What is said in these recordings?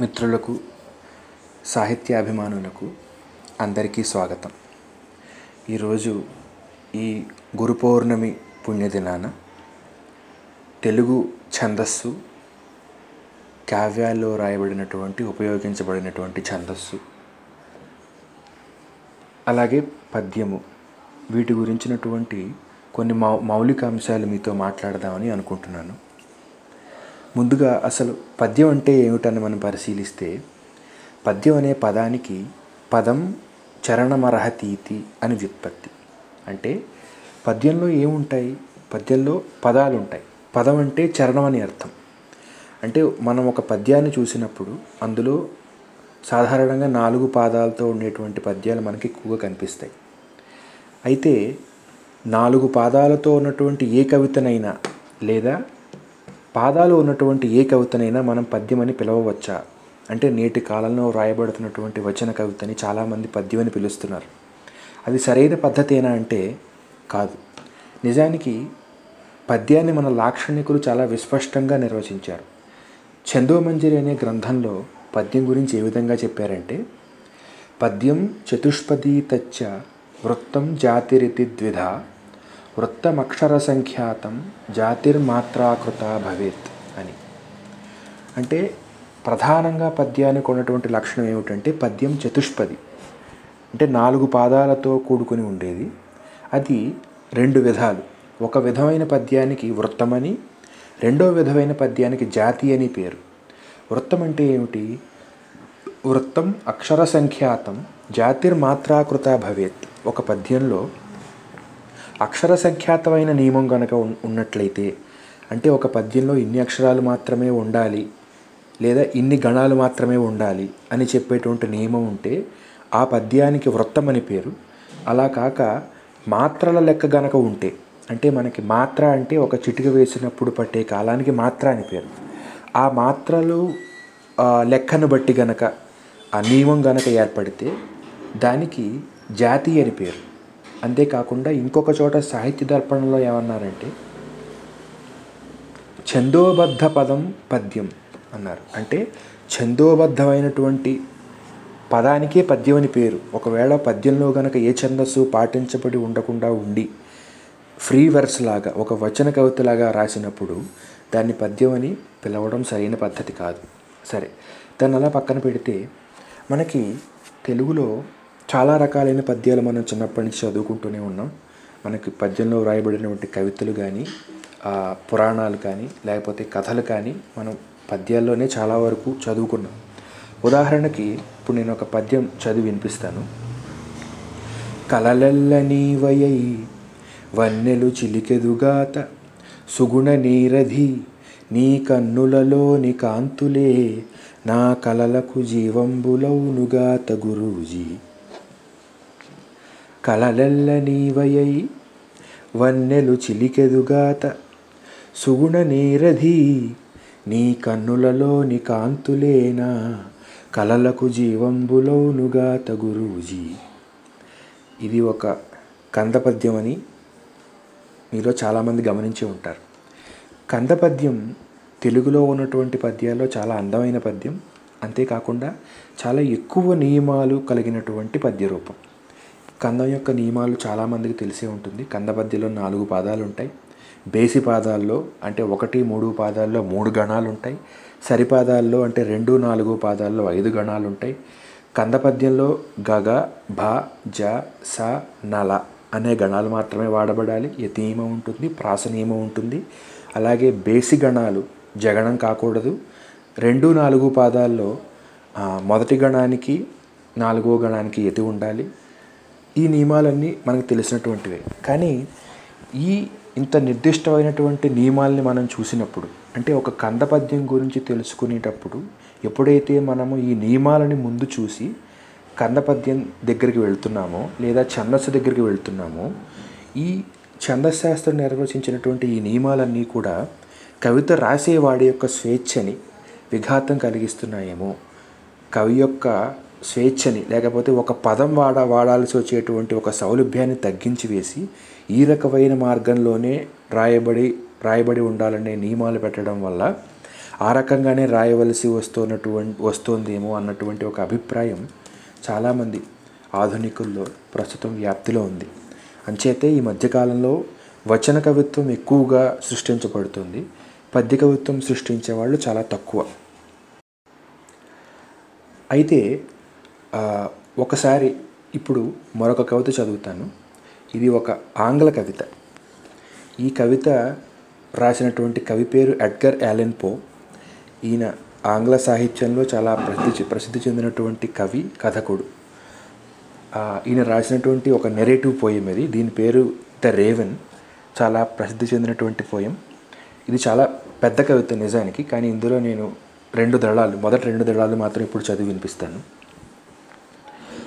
మిత్రులకు సాహిత్యాభిమానులకు అందరికీ స్వాగతం. ఈరోజు ఈ గురు పౌర్ణమి పుణ్యదినాన తెలుగు ఛందస్సు కావ్యాల్లో రాయబడినటువంటి ఉపయోగించబడినటువంటి ఛందస్సు అలాగే పద్యము వీటి గురించినటువంటి కొన్ని మౌ మౌలిక అంశాలు మీతో మాట్లాడదామని అనుకుంటున్నాను. ముందుగా అసలు పద్యం అంటే ఏమిటని మనం పరిశీలిస్తే పద్యం అనే పదానికి పదం చరణమర్హతీతి అని వ్యుత్పత్తి. అంటే పద్యంలో ఏముంటాయి? పద్యంలో పదాలు ఉంటాయి పదం అంటే చరణం అని అర్థం. అంటే మనం ఒక పద్యాన్ని చూసినప్పుడు అందులో సాధారణంగా నాలుగు పాదాలతో ఉండేటువంటి పద్యాలు మనకి ఎక్కువగా కనిపిస్తాయి. అయితే నాలుగు పాదాలతో ఉన్నటువంటి ఏ కవితనైనా లేదా పాదాలు ఉన్నటువంటి ఏ కవితనైనా మనం పద్యం అని పిలవవచ్చా? అంటే నేటి కాలంలో వ్రాయబడుతున్నటువంటి వచన కవితని చాలామంది పద్యం అని పిలుస్తున్నారు. అది సరైన పద్ధతేనా అంటే కాదు. నిజానికి పద్యాన్ని మన లాక్షణికులు చాలా విస్పష్టంగా నిర్వచించారు. చందోమంజరి అనే గ్రంథంలో పద్యం గురించి ఏ విధంగా చెప్పారంటే పద్యం చతుష్పదీ తచ్చ వృత్తం జాతిరితి ద్విధ వృత్తమక్షర సంఖ్యాతం జాతిర్మాత్రాకృత భవేత్ అని. అంటే ప్రధానంగా పద్యానికి ఉన్నటువంటి లక్షణం ఏమిటంటే పద్యం చతుష్పది. అంటే నాలుగు పాదాలతో కూడుకుని ఉండేది. అది రెండు విధాలు. ఒక విధమైన పద్యానికి వృత్తమని రెండో విధమైన పద్యానికి జాతి అని పేరు. వృత్తం అంటే ఏమిటి? వృత్తం అక్షర సంఖ్యాతం జాతిర్మాత్రాకృత భవేత్. ఒక పద్యంలో అక్షర సంఖ్యాతమైన నియమం కనుక ఉన్నట్లయితే అంటే ఒక పద్యంలో ఇన్ని అక్షరాలు మాత్రమే ఉండాలి లేదా ఇన్ని గణాలు మాత్రమే ఉండాలి అని చెప్పేటువంటి నియమం ఉంటే ఆ పద్యానికి వృత్తం అని పేరు. అలా కాక మాత్రల లెక్క గనక ఉంటే అంటే మనకి మాత్ర అంటే ఒక చిటిక వేసినప్పుడు పట్టే కాలానికి మాత్ర అని పేరు. ఆ మాత్రలు లెక్కను బట్టి గనక ఆ నియమం గనక ఏర్పడితే దానికి జాతి అని పేరు. అంతేకాకుండా ఇంకొక చోట సాహిత్య దర్పణంలో ఏమన్నారంటే ఛందోబద్ధ పదం పద్యం అన్నారు. అంటే ఛందోబద్ధమైనటువంటి పదానికే పద్యం అని పేరు. ఒకవేళ పద్యంలో గనక ఏ ఛందస్సు పాటించబడి ఉండకుండా ఉండి ఫ్రీ వెర్స్ లాగా ఒక వచన కవితలాగా రాసినప్పుడు దాన్ని పద్యం అని పిలవడం సరైన పద్ధతి కాదు. సరే దాన్ని అలా పక్కన పెడితే మనకి తెలుగులో చాలా రకాలైన పద్యాలు మనం చిన్నప్పటి నుంచి చదువుకుంటూనే ఉన్నాం. మనకి పద్యంలో వ్రాయబడినటువంటి కవితలు కానీ పురాణాలు కానీ లేకపోతే కథలు కానీ మనం పద్యాల్లోనే చాలా వరకు చదువుకున్నాం. ఉదాహరణకి ఇప్పుడు నేను ఒక పద్యం చదివి వినిపిస్తాను. కలలెల్ల నీవయై వన్నెలు చిలికెదుగాత సుగుణ నీరధి నీ కన్నులలోని కాంతులే నా కలలకు జీవంబులౌనుగాత గురూజీ. కలలెల్ల నీవయై వన్నెలు చిలికెదుగాత. సుగుణ నీరధి నీ కన్నులలోని కాంతులేనా. కలలకు జీవంబులోనుగాత గురూజీ. ఇది ఒక కందపద్యం అని మీలో చాలామంది గమనించి ఉంటారు. కందపద్యం తెలుగులో ఉన్నటువంటి పద్యాల్లో చాలా అందమైన పద్యం. అంతేకాకుండా చాలా ఎక్కువ నియమాలు కలిగినటువంటి పద్య రూపం కందం యొక్క నియమాలు చాలామందికి తెలిసే ఉంటుంది. కంద పద్యలో నాలుగు పాదాలు ఉంటాయి. బేసి పాదాల్లో అంటే ఒకటి మూడు పాదాల్లో మూడు గణాలు ఉంటాయి. సరిపాదాల్లో అంటే రెండు నాలుగు పాదాల్లో ఐదు గణాలు ఉంటాయి. కంద పద్యంలో గగ భ జ స నల అనే గణాలు మాత్రమే వాడబడాలి. యతి నియమం ఉంటుంది ప్రాస నియమం ఉంటుంది. అలాగే బేసి గణాలు జగణం కాకూడదు. రెండు నాలుగు పాదాల్లో మొదటి గణానికి నాలుగో గణానికి యతి ఉండాలి. ఈ నియమాలన్నీ మనకు తెలిసినటువంటివే. కానీ ఈ ఇంత నిర్దిష్టమైనటువంటి నియమాల్ని మనం చూసినప్పుడు అంటే ఒక కంద పద్యం గురించి తెలుసుకునేటప్పుడు ఎప్పుడైతే మనము ఈ నియమాలని ముందు చూసి కంద పద్యం దగ్గరికి వెళ్తున్నామో లేదా ఛందస్సు దగ్గరికి వెళ్తున్నామో ఈ ఛందశాస్త్రం నిర్వచించినటువంటి ఈ నియమాలన్నీ కూడా కవిత రాసేవాడి యొక్క స్వేచ్ఛని విఘాతం కలిగిస్తున్నాయేమో. కవి యొక్క స్వేచ్ఛని లేకపోతే ఒక పదం వాడ వాడాల్సి వచ్చేటువంటి ఒక సౌలభ్యాన్ని తగ్గించి వేసి ఈ రకమైన మార్గంలోనే రాయబడి రాయబడి ఉండాలనే నియమాలు పెట్టడం వల్ల ఆ రకంగానే రాయవలసి వస్తున్నటువంటి వస్తోందేమో అన్నటువంటి ఒక అభిప్రాయం చాలామంది ఆధునికుల్లో ప్రస్తుతం వ్యాప్తిలో ఉంది. అంచేతే ఈ మధ్యకాలంలో వచన కవిత్వం ఎక్కువగా సృష్టించబడుతుంది. పద్య కవిత్వం సృష్టించే వాళ్ళు చాలా తక్కువ. అయితే ఒకసారి ఇప్పుడు మరొక కవిత చదువుతాను. ఇది ఒక ఆంగ్ల కవిత. ఈ కవిత రాసినటువంటి కవి పేరు ఎడ్గర్ యాలెన్ పో. ఈయన ఆంగ్ల సాహిత్యంలో చాలా ప్రసిద్ధి ప్రసిద్ధి చెందినటువంటి కవి కథకుడు. ఈయన రాసినటువంటి ఒక నెరేటివ్ పోయం ఇది. దీని పేరు ద రేవెన్. చాలా ప్రసిద్ధి చెందినటువంటి పోయం ఇది చాలా పెద్ద కవిత నిజానికి కానీ ఇందులో నేను రెండు దళాలు మొదటి రెండు దళాలు మాత్రం ఇప్పుడు చదివి వినిపిస్తాను.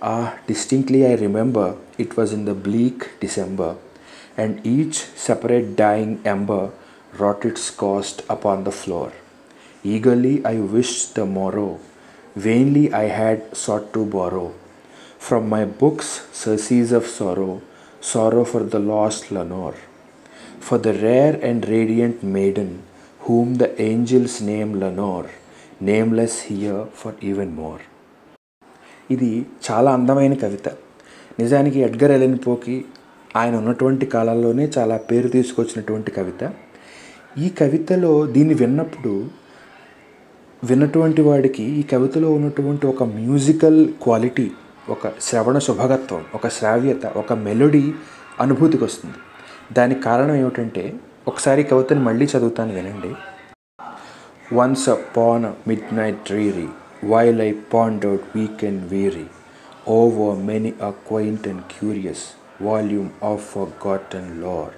Ah, distinctly I remember it was in the bleak December, and each separate dying ember wrought its cost upon the floor. Eagerly I wished the morrow, vainly I had sought to borrow from my books surcease of sorrow, sorrow for the lost Lenore, for the rare and radiant maiden whom the angels name Lenore, nameless here for even more. ఇది చాలా అందమైన కవిత. నిజానికి Edgar Ellen పోకి ఆయన ఉన్నటువంటి కాలాల్లోనే చాలా పేరు తీసుకొచ్చినటువంటి కవిత. ఈ కవితలో దీన్ని విన్నప్పుడు విన్నటువంటి వాడికి ఈ కవితలో ఉన్నటువంటి ఒక మ్యూజికల్ క్వాలిటీ ఒక శ్రవణ శుభగత్వం ఒక శ్రావ్యత ఒక మెలోడీ అనుభూతికి వస్తుంది. దానికి కారణం ఏమిటంటే ఒకసారి కవితను కవితని మళ్ళీ చదువుతాను వినండి. Once upon midnight dreary while I pondered weak and weary over many a quaint and curious volume of forgotten lore,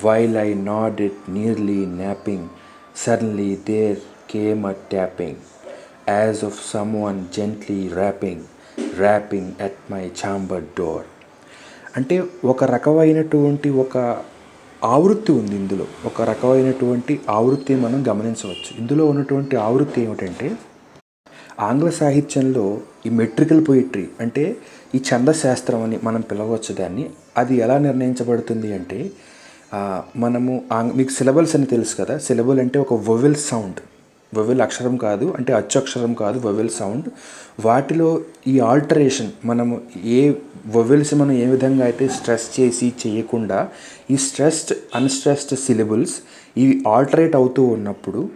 while I nodded nearly napping, suddenly there came a tapping, as of someone gently rapping, rapping at my chamber door. అంటే ఒక రకమైనటువంటి ఒక ఆవృత్తి ఉంది ఇందులో ఒక రకమైనటువంటి ఆవృత్తి మనం గమనించవచ్చు ఇందులో ఉన్నటువంటి ఆవృత్తి ఏమిటంటే ఆంగ్ల సాహిత్యంలో ఈ మెట్రికల్ పొయిట్రీ అంటే ఈ ఛందశాస్త్రం అని మనం పిలవచ్చు దాన్ని అది ఎలా నిర్ణయించబడుతుంది అంటే మనము ఆంగ్ మీకు సిలబల్స్ అని తెలుసు కదా సిలబల్ అంటే ఒక వొవెల్ సౌండ్. వొవెల్ అక్షరం కాదు అంటే అచ్చు అక్షరం కాదు వొవెల్ సౌండ్. వాటిలో ఈ ఆల్టరేషన్ మనము ఏ వొవెల్స్ మనం ఏ విధంగా అయితే స్ట్రెస్ చేసి చేయకుండా ఈ స్ట్రెస్డ్ అన్స్ట్రెస్డ్ సిలబుల్స్ ఇవి ఆల్టరేట్ అవుతూ ఉన్నప్పుడు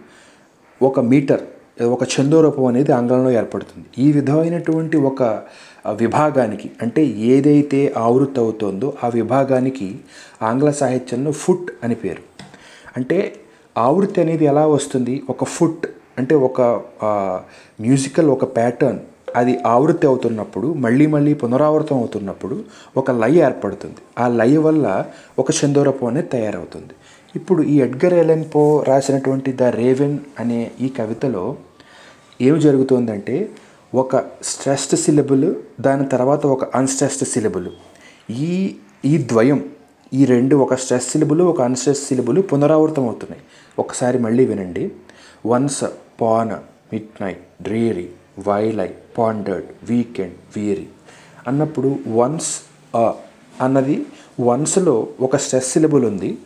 ఒక మీటర్ ఒక చందోరూపం అనేది ఆంగ్లంలో ఏర్పడుతుంది. ఈ విధమైనటువంటి ఒక విభాగానికి అంటే ఏదైతే ఆవృత్తి అవుతోందో ఆ విభాగానికి ఆంగ్ల సాహిత్యంలో ఫుట్ అని పేరు. అంటే ఆవృత్తి అనేది ఎలా వస్తుంది? ఒక ఫుట్ అంటే ఒక మ్యూజికల్ ఒక ప్యాటర్న్ అది ఆవృత్తి అవుతున్నప్పుడు మళ్ళీ మళ్ళీ పునరావృతం అవుతున్నప్పుడు ఒక లయ ఏర్పడుతుంది. ఆ లయ వల్ల ఒక చందోరూపం అనేది తయారవుతుంది. ఇప్పుడు ఈ ఎడ్గర్ ఎలెన్ పో రాసినటువంటి ద రేవెన్ అనే ఈ కవితలో ఏం జరుగుతుందంటే ఒక స్ట్రెస్డ్ సిలబుల్ దాని తర్వాత ఒక అన్స్ట్రెస్డ్ సిలబుల్ ఈ ఈ ద్వయం ఈ రెండు ఒక స్ట్రెస్ సిలబుల్ ఒక అన్స్ట్రెస్ సిలబుల్ పునరావృతం అవుతున్నాయి ఒకసారి మళ్ళీ వినండి. Once upon midnight dreary while I pondered weak and weary అన్నప్పుడు వన్స్ అన్నది వన్స్లో ఒక స్ట్రెస్ సిలబుల్ ఉంది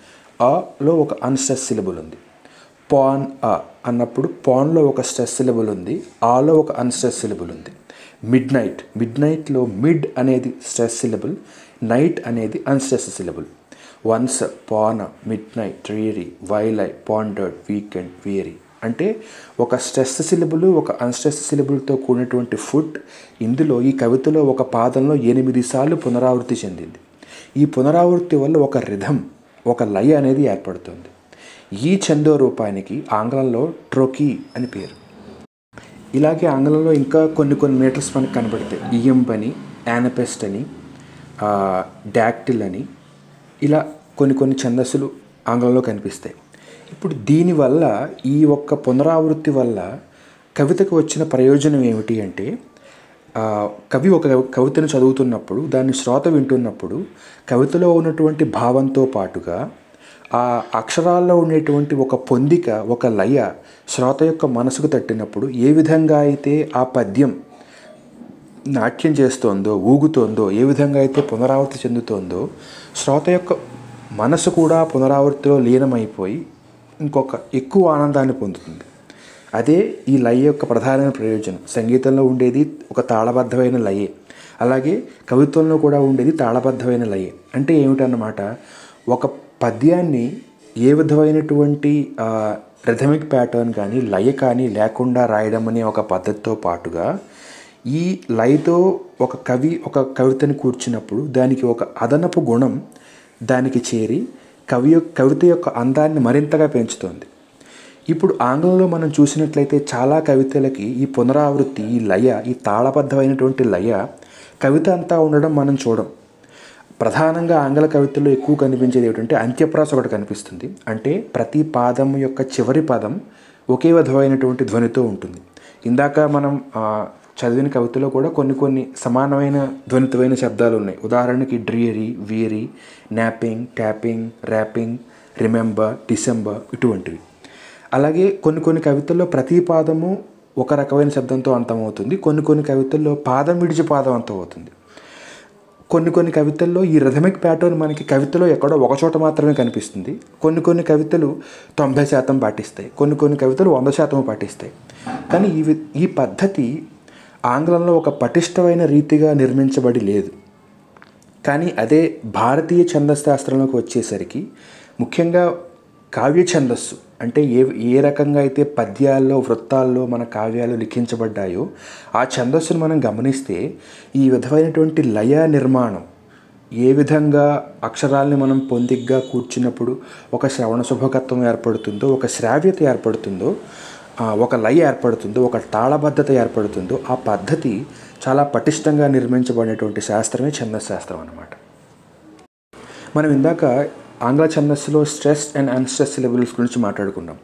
అలో ఒక అన్స్ట్రెస్ సిలబుల్ ఉంది. పాన్ అ అన్నప్పుడు పాన్లో ఒక స్ట్రెస్ సిలబుల్ ఉంది ఆలో ఒక అన్స్ట్రెస్ సిలబుల్ ఉంది. మిడ్ నైట్ మిడ్ నైట్లో మిడ్ అనేది స్ట్రెస్ సిలబుల్ నైట్ అనేది unstress syllable once upon midnight dreary while I pondered weak and weary అంటే ఒక స్ట్రెస్ సిలబుల్ ఒక అన్స్ట్రెస్ సిలబుల్తో కూడినటువంటి ఫుడ్ ఇందులో ఈ కవితలో ఒక పాదంలో ఎనిమిది సార్లు పునరావృతి చెందింది. ఈ పునరావృత్తి వల్ల ఒక రిధం ఒక లయ అనేది ఏర్పడుతుంది. ఈ చందో రూపానికి ఆంగ్లంలో ట్రోకీ అని పేరు. ఇలాగే ఆంగ్లంలో ఇంకా కొన్ని కొన్ని మీటర్స్ మనకు కనబడతాయి. ఇయంప్ అని యానపెస్ట్ అని డాక్టిల్ అని ఇలా కొన్ని కొన్ని ఛందస్సులు ఆంగ్లంలో కనిపిస్తాయి. ఇప్పుడు దీనివల్ల ఈ ఒక్క పునరావృత్తి వల్ల కవితకు వచ్చిన ప్రయోజనం ఏమిటి అంటే కవి ఒక కవితను చదువుతున్నప్పుడు దాన్ని శ్రోత వింటున్నప్పుడు కవితలో ఉన్నటువంటి భావంతో పాటుగా ఆ అక్షరాల్లో ఉండేటువంటి ఒక పొందిక ఒక లయ శ్రోత యొక్క మనసుకు తట్టినప్పుడు ఏ విధంగా అయితే ఆ పద్యం నాట్యం చేస్తోందో ఊగుతోందో ఏ విధంగా అయితే పునరావృతి చెందుతోందో శ్రోత యొక్క మనసు కూడా పునరావృతిలో లీనమైపోయి ఇంకొక ఎక్కువ ఆనందాన్ని పొందుతుంది. అదే ఈ లయ యొక్క ప్రధానమైన ప్రయోజనం. సంగీతంలో ఉండేది ఒక తాళబద్ధమైన లయే. అలాగే కవిత్వంలో కూడా ఉండేది తాళబద్ధమైన లయే. అంటే ఏమిటన్నమాట? ఒక పద్యాన్ని ఏ విధమైనటువంటి రిథమిక్ ప్యాటర్న్ కానీ లయ కానీ లేకుండా రాయడం అనే ఒక పద్ధతితో పాటుగా ఈ లయతో ఒక కవి ఒక కవితని కూర్చున్నప్పుడు దానికి ఒక అదనపు గుణం దానికి చేరి కవి యొక్క కవిత యొక్క అందాన్ని మరింతగా పెంచుతుంది. ఇప్పుడు ఆంగ్లంలో మనం చూసినట్లయితే చాలా కవితలకి ఈ పునరావృత్తి ఈ లయ ఈ తాళబద్ధమైనటువంటి లయ కవిత అంతా ఉండడం మనం చూడం. ప్రధానంగా ఆంగ్ల కవితల్లో ఎక్కువ కనిపించేది ఏమిటంటే అంత్యప్రాస ఒకటి కనిపిస్తుంది. అంటే ప్రతి పాదం యొక్క చివరి పదం ఒకే విధమైనటువంటి ధ్వనితో ఉంటుంది. ఇందాక మనం చదివిన కవితలో కూడా కొన్ని కొన్ని సమానమైన ధ్వనితమైన శబ్దాలు ఉన్నాయి. ఉదాహరణకి dreary weary napping tapping rapping remember December ఇటువంటివి. అలాగే కొన్ని కొన్ని కవితల్లో ప్రతి పాదము ఒక రకమైన శబ్దంతో అంతమవుతుంది కొన్ని కొన్ని కవితల్లో పాదం విడిచి పాదం అంతమవుతుంది కొన్ని కొన్ని కవితల్లో ఈ రిథమిక్ ప్యాటర్న్ మనకి కవితలో ఎక్కడో ఒక చోట మాత్రమే కనిపిస్తుంది. కొన్ని కొన్ని కవితలు తొంభై శాతం పాటిస్తాయి. కొన్ని కొన్ని కవితలు వంద శాతం పాటిస్తాయి. కానీ ఈ ఈ పద్ధతి ఆంగ్లంలో ఒక పటిష్టమైన రీతిగా నిర్మించబడి లేదు. కానీ అదే భారతీయ ఛందశాస్త్రంలోకి వచ్చేసరికి ముఖ్యంగా కావ్య ఛందస్సు అంటే ఏ ఏ రకంగా అయితే పద్యాల్లో వృత్తాల్లో మన కావ్యాలు లిఖించబడ్డాయో ఆ ఛందస్సును మనం గమనిస్తే ఈ విధమైనటువంటి లయ నిర్మాణం ఏ విధంగా అక్షరాల్ని మనం పొందిగ్గా కూర్చున్నప్పుడు ఒక శ్రవణ శుభకత్వం ఏర్పడుతుందో ఒక శ్రావ్యత ఏర్పడుతుందో ఒక లయ ఏర్పడుతుందో ఒక తాళబద్ధత ఏర్పడుతుందో ఆ పద్ధతి చాలా పటిష్టంగా నిర్మించబడినటువంటి శాస్త్రమే ఛందశాస్త్రం అనమాట మనం ఇందాక ఆంగ్ల ఛందస్సులో స్ట్రెస్ అండ్ అన్స్ట్రెస్ లెవెల్స్ గురించి మాట్లాడుకున్నాం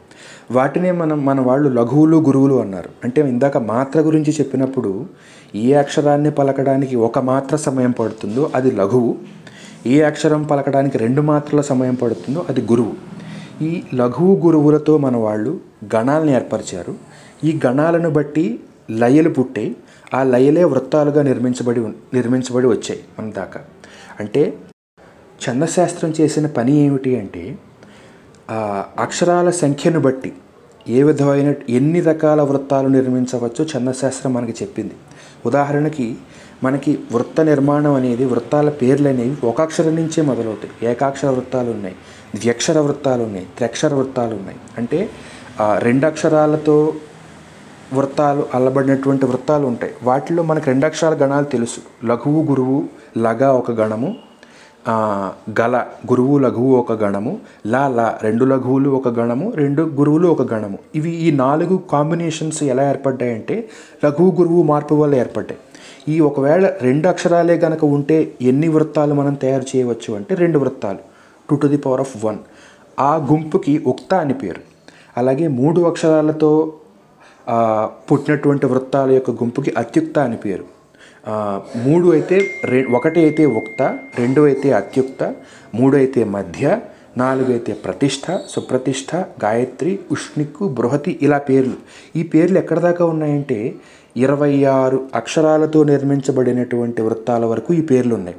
వాటినే మనం మన వాళ్ళు లఘువులు గురువులు అన్నారు. అంటే ఇందాక మాత్ర గురించి చెప్పినప్పుడు ఏ అక్షరాన్ని పలకడానికి ఒక మాత్ర సమయం పడుతుందో అది లఘువు. ఏ అక్షరం పలకడానికి రెండు మాత్రల సమయం పడుతుందో అది గురువు. ఈ లఘువు గురువులతో మన వాళ్ళు గణాలను ఏర్పరిచారు. ఈ గణాలను బట్టి లయలు పుట్టాయి. ఆ లయలే వృత్తాలుగా నిర్మించబడి నిర్మించబడి వచ్చాయి మన దాకా. అంటే ఛందశాస్త్రం చేసిన పని ఏమిటి అంటే అక్షరాల సంఖ్యను బట్టి ఏ విధమైన ఎన్ని రకాల వృత్తాలు నిర్మించవచ్చో ఛందశాస్త్రం మనకి చెప్పింది. ఉదాహరణకి మనకి వృత్త నిర్మాణం అనేది వృత్తాల పేర్లు అనేవి ఒక అక్షరం నుంచే మొదలవుతాయి. ఏకాక్షర వృత్తాలు ఉన్నాయి ద్వ్యక్షర వృత్తాలు ఉన్నాయి త్రక్షర వృత్తాలు ఉన్నాయి. అంటే రెండు అక్షరాలతో వృత్తాలు అల్లబడినటువంటి వృత్తాలు ఉంటాయి. వాటిలో మనకు రెండు అక్షరాల గణాలు తెలుసు. లఘువు గురువు లగ ఒక గణము గల గురువు లఘువు ఒక గణము లా లా రెండు లఘువులు ఒక గణము రెండు గురువులు ఒక గణము. ఇవి ఈ నాలుగు కాంబినేషన్స్ ఎలా ఏర్పడ్డాయంటే లఘువు గురువు మార్పు వల్ల ఏర్పడ్డాయి. ఈ ఒకవేళ రెండు అక్షరాలే గనక ఉంటే ఎన్ని వృత్తాలు మనం తయారు చేయవచ్చు అంటే రెండు వృత్తాలు. Two to the power of one ఆ గుంపుకి ఉక్త అని పేరు. అలాగే మూడు అక్షరాలతో పుట్టినటువంటి వృత్తాల యొక్క గుంపుకి అత్యుక్త అని పేరు. మూడు అయితే రె ఒకటి అయితే ఉక్త రెండు అయితే అత్యుక్త మూడు అయితే మధ్య నాలుగు అయితే ప్రతిష్ట సుప్రతిష్ట గాయత్రి ఉష్ణిక్కు బృహతి ఇలా పేర్లు. ఈ పేర్లు ఎక్కడ దాకా ఉన్నాయంటే ఇరవై ఆరు అక్షరాలతో నిర్మించబడినటువంటి వృత్తాల వరకు ఈ పేర్లు ఉన్నాయి.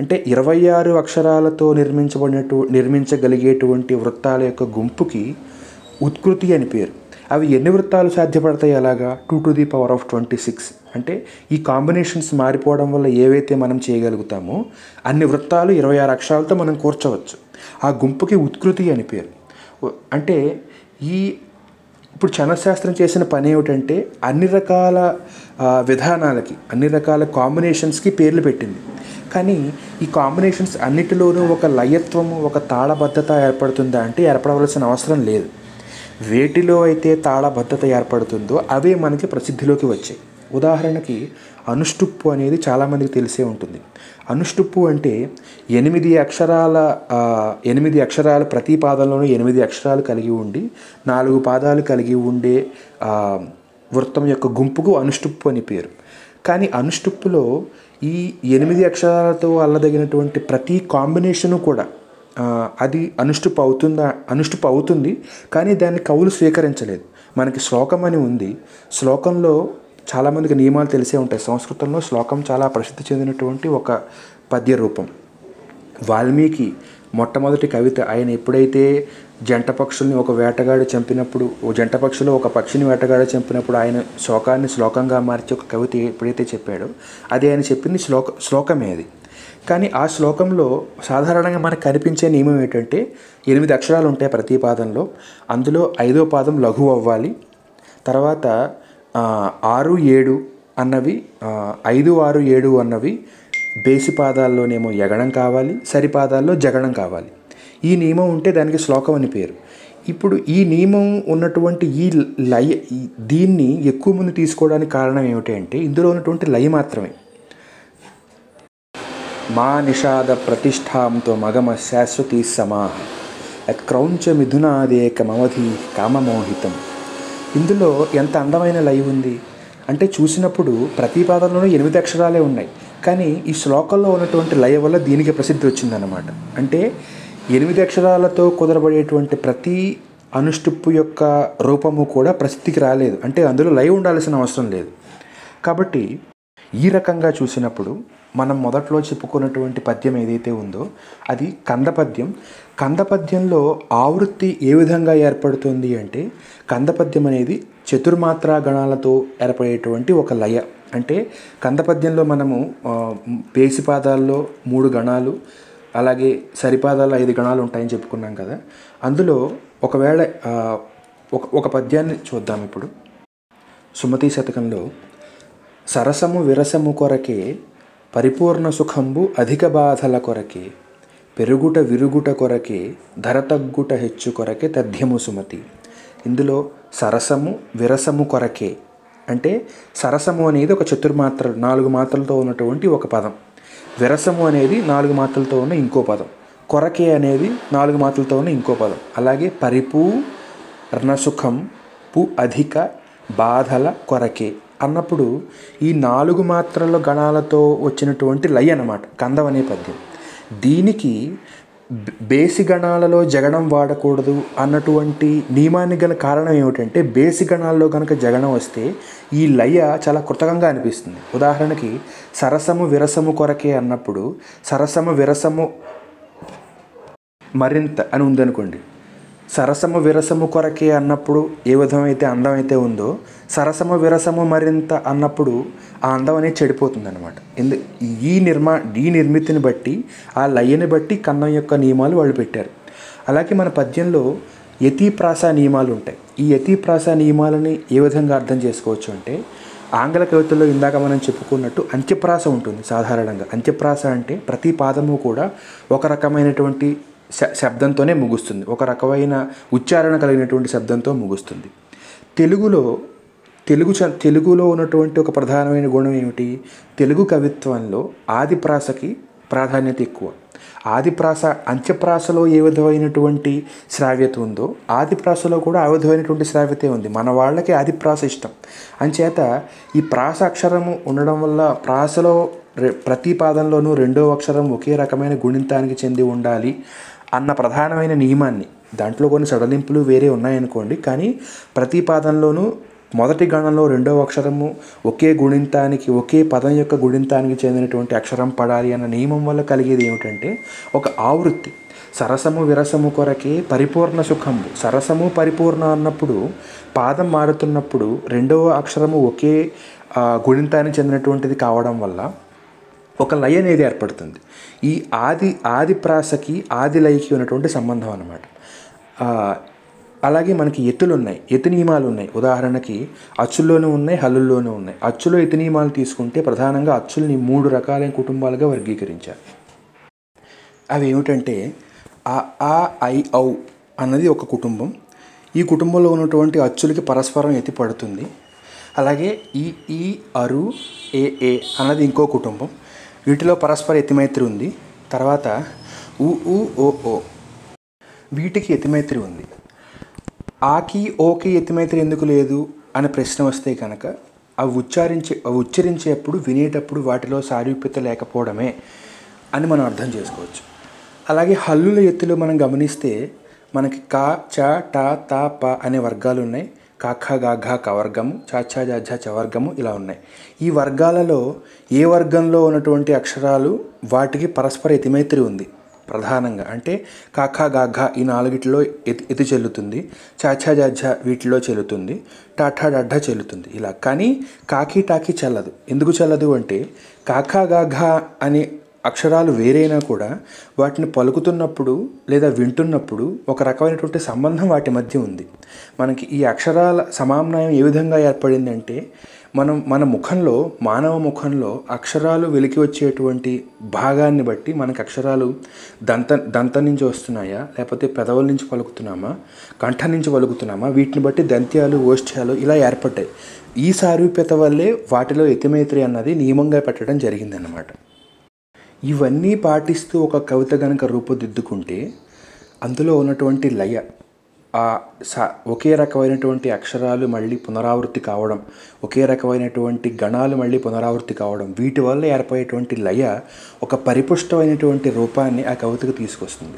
అంటే ఇరవై ఆరు అక్షరాలతో నిర్మించబడినటు నిర్మించగలిగేటువంటి వృత్తాల యొక్క గుంపుకి ఉత్కృతి అని పేరు. అవి ఎన్ని వృత్తాలు సాధ్యపడతాయి అలాగా? Two to the power of twenty six అంటే ఈ కాంబినేషన్స్ మారిపోవడం వల్ల ఏవైతే మనం చేయగలుగుతామో అన్ని వృత్తాలు ఇరవై ఆరు అక్షరాలతో మనం కూర్చవచ్చు. ఆ గుంపుకి ఉత్కృతి అని పేరు. అంటే ఈ ఇప్పుడు చనశాస్త్రం చేసిన పని ఏమిటంటే అన్ని రకాల విధానాలకి అన్ని రకాల కాంబినేషన్స్కి పేర్లు పెట్టింది. కానీ ఈ కాంబినేషన్స్ అన్నిటిలోనూ ఒక లయత్వము ఒక తాళబద్ధత ఏర్పడుతుందా అంటే ఏర్పడవలసిన అవసరం లేదు. వేటిలో అయితే తాళబద్ధత ఏర్పడుతుందో అవే మనకి ప్రసిద్ధిలోకి వచ్చాయి. ఉదాహరణకి అనుష్టుప్పు అనేది చాలామందికి తెలిసే ఉంటుంది. అనుష్టుప్పు అంటే ఎనిమిది అక్షరాల ఎనిమిది అక్షరాలు ప్రతి పాదంలోనూ ఎనిమిది అక్షరాలు కలిగి ఉండి నాలుగు పాదాలు కలిగి ఉండే వృత్తం యొక్క గుంపుకు అనుష్టుప్పు అని పేరు. కానీ అనుష్టుప్పులో ఈ ఎనిమిది అక్షరాలతో అల్లదగినటువంటి ప్రతి కాంబినేషను కూడా అది అనుష్టుపు అవుతుందా అనుష్టుపు అవుతుంది కానీ దాన్ని కవులు స్వీకరించలేదు. మనకి శ్లోకం అని ఉంది. శ్లోకంలో చాలామందికి నియమాలు తెలిసే ఉంటాయి. సంస్కృతంలో శ్లోకం చాలా ప్రసిద్ధి చెందినటువంటి ఒక పద్య రూపం. వాల్మీకి మొట్టమొదటి కవిత ఆయన ఎప్పుడైతే జంట పక్షుల్ని ఒక వేటగాడు చంపినప్పుడు ఓ జంట పక్షులు ఒక పక్షిని వేటగాడు చంపినప్పుడు ఆయన శోకాన్ని శ్లోకంగా మార్చి ఒక కవిత ఎప్పుడైతే చెప్పాడో అది ఆయన చెప్పింది శ్లోక శ్లోకమే అది. కానీ ఆ శ్లోకంలో సాధారణంగా మనకు కనిపించే నియమం ఏంటంటే ఎనిమిది అక్షరాలు ఉంటాయి ప్రతి పాదంలో. అందులో ఐదో పాదం లఘు అవ్వాలి. తర్వాత ఆరు ఏడు అన్నవి ఐదు ఆరు ఏడు అన్నవి బేసి పాదాల్లోనేమో ఎగడం కావాలి సరిపాదాల్లో జగడం కావాలి. ఈ నియమం ఉంటే దానికి శ్లోకం అని పేరు. ఇప్పుడు ఈ నియమం ఉన్నటువంటి ఈ లయ దీన్ని ఎక్కువ మంది తీసుకోవడానికి కారణం ఏమిటి అంటే ఇందులో ఉన్నటువంటి లయ మాత్రమే. మా నిషాద ప్రతిష్టాంతో మగమ శాశ్వతి సమాహ క్రౌంచ మిథునాదేకమవధి కామమోహితం. ఇందులో ఎంత అందమైన లైవ్ ఉంది? అంటే చూసినప్పుడు ప్రతి పాదంలోనూ ఎనిమిది అక్షరాలే ఉన్నాయి. కానీ ఈ శ్లోకంలో ఉన్నటువంటి లయ వల్ల దీనికి ప్రసిద్ధి వచ్చిందన్నమాట. అంటే ఎనిమిది అక్షరాలతో కుదరబడేటువంటి ప్రతి అనుష్టుప్పు యొక్క రూపము కూడా ప్రసిద్ధికి రాలేదు. అంటే అందులో లయ ఉండాల్సిన అవసరం లేదు. కాబట్టి ఈ రకంగా చూసినప్పుడు మనం మొదట్లో చెప్పుకున్నటువంటి పద్యం ఏదైతే ఉందో అది కందపద్యం. కందపద్యంలో ఆవృత్తి ఏ విధంగా ఏర్పడుతుంది అంటే కందపద్యం అనేది చతుర్మాత్రా గణాలతో ఏర్పడేటువంటి ఒక లయ. అంటే కందపద్యంలో మనము పేసిపాదాల్లో పాదాల్లో మూడు గణాలు అలాగే సరిపాదాలు ఐదు గణాలు ఉంటాయని చెప్పుకున్నాం కదా. అందులో ఒకవేళ ఒక ఒక పద్యాన్ని చూద్దాం ఇప్పుడు. సుమతి శతకంలో సరసము విరసము కొరకే పరిపూర్ణ సుఖంబు అధిక బాధల కొరకే పెరుగుట విరుగుట కొరకే ధర తగ్గుట హెచ్చు కొరకే తథ్యము సుమతి. ఇందులో సరసము విరసము కొరకే అంటే సరసము అనేది ఒక చతుర్మాత్రలు నాలుగు మాత్రలతో ఉన్నటువంటి ఒక పదం. విరసము అనేది నాలుగు మాత్రలతో ఉన్న ఇంకో పదం. కొరకే అనేది నాలుగు మాత్రలతో ఉన్న ఇంకో పదం. అలాగే పరిపూ ర్ణసుఖం పు అధిక బాధల కొరకే. అన్నప్పుడు ఈ నాలుగు మాత్రల గణాలతో వచ్చినటువంటి లయ అన్నమాట కందం అనే పద్యం. దీనికి బేసి గణాలలో జగనం వాడకూడదు అన్నటువంటి నియమానికి గల కారణం ఏమిటంటే బేసి గణాల్లో కనుక జగనం వస్తే ఈ లయ చాలా కృతకంగా అనిపిస్తుంది. ఉదాహరణకి సరసము విరసము కొరకే అన్నప్పుడు సరసము విరసము మరింత అని ఉందనుకోండి సరసము విరసము కొరకే అన్నప్పుడు ఏ విధమైతే అందం అయితే ఉందో సరసము విరసము మరింత అన్నప్పుడు ఆ అందం అనేది చెడిపోతుంది అనమాట ఎందు ఈ నిర్మా ఈ నిర్మితిని బట్టి ఆ లయని బట్టి కన్నం యొక్క నియమాలు వాళ్ళు పెట్టారు. అలాగే మన పద్యంలో యతిప్రాస నియమాలు ఉంటాయి. ఈ యతిప్రాస నియమాలని ఏ విధంగా అర్థం చేసుకోవచ్చు అంటే ఆంగ్ల కవితల్లో ఇందాక మనం చెప్పుకున్నట్టు అంత్యప్రాస ఉంటుంది సాధారణంగా. అంత్యప్రాస అంటే ప్రతి పాదము కూడా ఒక రకమైనటువంటి శబ్దంతోనే ముగుస్తుంది. ఒక రకమైన ఉచ్చారణ కలిగినటువంటి శబ్దంతో ముగుస్తుంది. తెలుగులో తెలుగు చ తెలుగులో ఉన్నటువంటి ఒక ప్రధానమైన గుణం ఏమిటి? తెలుగు కవిత్వంలో ఆదిప్రాసకి ప్రాధాన్యత ఎక్కువ. ఆదిప్రాస అంత్యప్రాసలో ఏ విధమైనటువంటి శ్రావ్యత ఉందో ఆదిప్రాసలో కూడా ఆ విధమైనటువంటి శ్రావ్యతే ఉంది. మన వాళ్ళకి ఆదిప్రాస ఇష్టం. అంచేత ఈ ప్రాస అక్షరము ఉండడం వల్ల ప్రాసలో ప్రతిపాదనలోనూ ప్రతి పాదంలోనూ రెండో అక్షరం ఒకే రకమైన గుణింతానికి చెంది ఉండాలి. అన్న ప్రధానమైన నియమాన్ని. దాంట్లో కొన్ని సడలింపులు వేరే ఉన్నాయనుకోండి కానీ ప్రతి పాదంలోనూ మొదటి గణంలో రెండవ అక్షరము ఒకే గుణింతానికి ఒకే పదం యొక్క గుణింతానికి చెందినటువంటి అక్షరం పడాలి అన్న నియమం వల్ల కలిగేది ఏమిటంటే ఒక ఆవృత్తి. సరసము విరసము కొరకే పరిపూర్ణ సుఖము సరసము పరిపూర్ణ అన్నప్పుడు పాదం మారుతున్నప్పుడు రెండవ అక్షరము ఒకే గుణింతానికి చెందినటువంటిది కావడం వల్ల ఒక లయ అనేది ఏర్పడుతుంది. ఈ ఆది ఆది ప్రాసకి ఆది లయకి ఉన్నటువంటి సంబంధం అన్నమాట. అలాగే మనకి ఎత్తులు ఉన్నాయి ఎత్తు నియమాలు ఉన్నాయి. ఉదాహరణకి అచ్చుల్లోనూ ఉన్నాయి హల్లుల్లోనూ ఉన్నాయి. అచ్చులో ఎత్తు నియమాలు తీసుకుంటే ప్రధానంగా అచ్చుల్ని మూడు రకాలైన కుటుంబాలుగా వర్గీకరించారు. అవి ఏమిటంటే ఆ ఆ ఐ ఔ అన్నది ఒక కుటుంబం. ఈ కుటుంబంలో ఉన్నటువంటి అచ్చులకి పరస్పరం ఎత్తి పడుతుంది. అలాగే ఈ ఈ అరు ఏ ఏ అన్నది ఇంకో కుటుంబం. వీటిలో పరస్పర ఎతిమైత్రి ఉంది. తర్వాత ఉ ఉ ఓ ఓ. వీటికి ఎతిమైత్రి ఉంది. ఆకి ఓకి ఎతిమైత్రి ఎందుకు లేదు అనే ప్రశ్న వస్తే కనుక అవి ఉచ్చారించే అవి ఉచ్చరించేప్పుడు వినేటప్పుడు వాటిలో సారూప్యత లేకపోవడమే అని మనం అర్థం చేసుకోవచ్చు. అలాగే హల్లుల ఎత్తులో మనం గమనిస్తే మనకి కా చ ట త ప అనే వర్గాలు ఉన్నాయి. కాఖ కవర్గము చాచా చవర్గము ఇలా ఉన్నాయి. ఈ వర్గాలలో ఏ వర్గంలో ఉన్నటువంటి అక్షరాలు వాటికి పరస్పర ఎతిమైత్రి ఉంది? ప్రధానంగా అంటే కాఖా గాఘ ఈ నాలుగిటిలో ఎతి ఎతి చెల్లుతుంది చాచా జాఝ వీటిలో చెల్లుతుంది టాఠా డడ్డా చెల్లుతుంది ఇలా. కానీ కాకి టాకి చల్లదు. ఎందుకు చెల్లదు అంటే కాఖా గాఘ అనే అక్షరాలు వేరైనా కూడా వాటిని పలుకుతున్నప్పుడు లేదా వింటున్నప్పుడు ఒక రకమైనటువంటి సంబంధం వాటి మధ్య ఉంది. మనకి ఈ అక్షరాల సమామ్నాయం ఏ విధంగా ఏర్పడిందంటే మనం మన ముఖంలో మానవ ముఖంలో అక్షరాలు వెలికి వచ్చేటువంటి భాగాన్ని బట్టి మనకి అక్షరాలు దంత దంతం నుంచి వస్తున్నాయా లేకపోతే పెదవుల నుంచి పలుకుతున్నామా కంఠం నుంచి పలుకుతున్నామా వీటిని బట్టి దంత్యాలు ఓష్ఠ్యాలు ఇలా ఏర్పడ్డాయి. ఈ సారూప్యత వల్లే వాటిలో ఎతిమైత్రి అన్నది నియమంగా పెట్టడం జరిగిందన్నమాట. ఇవన్నీ పాటిస్తూ ఒక కవిత గనక రూపుదిద్దుకుంటే అందులో ఉన్నటువంటి లయ ఆ సా ఒకే రకమైనటువంటి అక్షరాలు మళ్ళీ పునరావృత్తి కావడం ఒకే రకమైనటువంటి గణాలు మళ్ళీ పునరావృత్తి కావడం వీటి వల్ల ఏర్పడేటువంటి లయ ఒక పరిపుష్టమైనటువంటి రూపాన్ని ఆ కవితకు తీసుకొస్తుంది.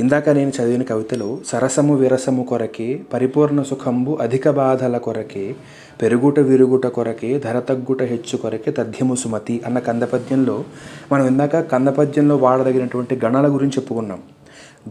ఇందాక నేను చదివిన కవితలో సరసము విరసము కొరకే పరిపూర్ణ సుఖంబు అధిక బాధల కొరకే పెరుగుట విరుగుట కొరకే ధర తగ్గుట హెచ్చు కొరకే తథ్యము సుమతి అన్న కందపద్యంలో మనం ఇందాక కందపద్యంలో వాడదగినటువంటి గణాల గురించి చెప్పుకున్నాం.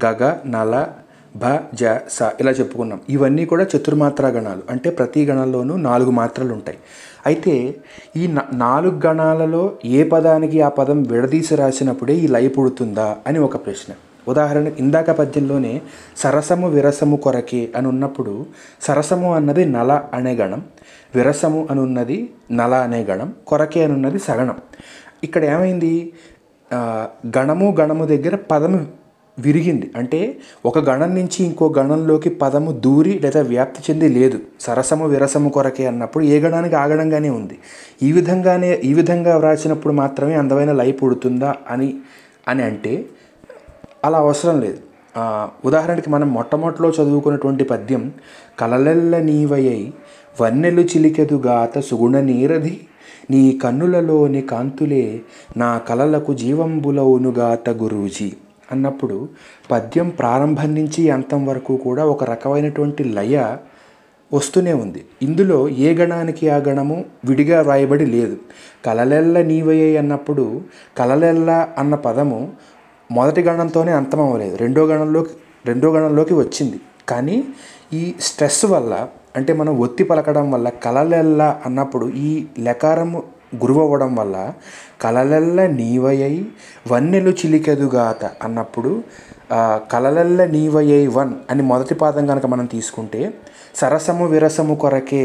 గగ నల భ జ స ఇలా చెప్పుకున్నాం. ఇవన్నీ కూడా చతుర్మాత్రా గణాలు. అంటే ప్రతి గణంలోనూ నాలుగు మాత్రలు ఉంటాయి. అయితే ఈ నాలుగు గణాలలో ఏ పదానికి ఆ పదం విడదీసి రాసినప్పుడే ఈ లయ పుడుతుందా అని ఒక ప్రశ్న. ఉదాహరణకు ఇందాక పద్యంలోనే సరసము విరసము కొరకే అని ఉన్నప్పుడు సరసము అన్నది నల అనే గణం విరసము అని ఉన్నది నల అనే గణం కొరకే అని ఉన్నది సగణం. ఇక్కడ ఏమైంది? గణము గణము దగ్గర పదము విరిగింది. అంటే ఒక గణం నుంచి ఇంకో గణంలోకి పదము దూరి లేదా వ్యాప్తి చెంది లేదు. సరసము విరసము కొరకే అన్నప్పుడు ఏ గణానికి ఆగడంగానే ఉంది. ఈ విధంగానే ఈ విధంగా వ్రాసినప్పుడు మాత్రమే అందమైన లయ పుడుతుందా అని అని అంటే అలా అవసరం లేదు. ఉదాహరణకి మనం మొట్టమొదటిలో చదువుకున్నటువంటి పద్యం కలలెల్ల నీవయై వన్నెలు చిలికెదుగాత సుగుణ నీరధి నీ కన్నులలోని కాంతులే నా కలలకు జీవంబులవునుగాత గురూజీ అన్నప్పుడు పద్యం ప్రారంభం నుంచి అంతం వరకు కూడా ఒక రకమైనటువంటి లయ వస్తూనే ఉంది. ఇందులో ఏ గణానికి ఆ గణము విడిగా వ్రాయబడి లేదు. కలలెల్ల నీవయ్యే అన్నప్పుడు కలలెల్ల అన్న పదము మొదటి గణంతోనే అంతం అవ్వలేదు. రెండో గణంలోకి రెండో గణంలోకి వచ్చింది. కానీ ఈ స్ట్రెస్ వల్ల అంటే మనం ఒత్తి పలకడం వల్ల కలలెల్ల అన్నప్పుడు ఈ లకారము గురువవ్వడం వల్ల కలలెల్ల నీవయై వన్నెలు చిలికెదుగాత అన్నప్పుడు కలలెల్ల నీవయై వన్ అని మొదటి పాదం కనుక మనం తీసుకుంటే సరసము విరసము కొరకే